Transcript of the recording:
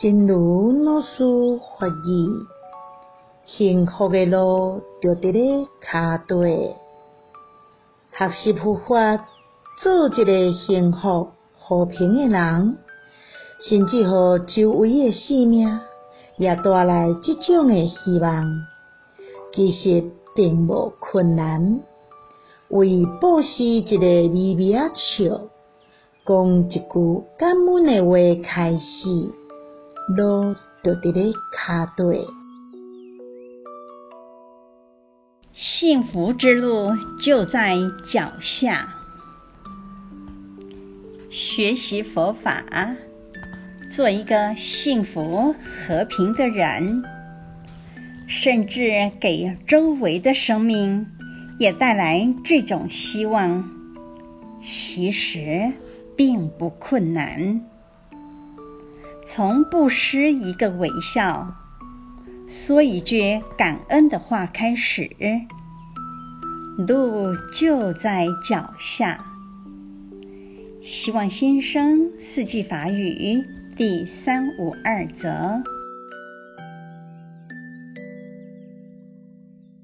真如老师法语，幸福的路就伫咧脚底。学习佛法，做一个幸福和平的人，甚至乎周围的生命也带来即种的希望。其实并无困难，为布施一个微微笑，讲一句感恩的话开始。路就伫咧脚底，幸福之路就在脚下。学习佛法，做一个幸福和平的人，甚至给周围的生命也带来这种希望，其实并不困难。从不失一个微笑，说一句感恩的话开始，路就在脚下。希望新生四季法语第三五二则。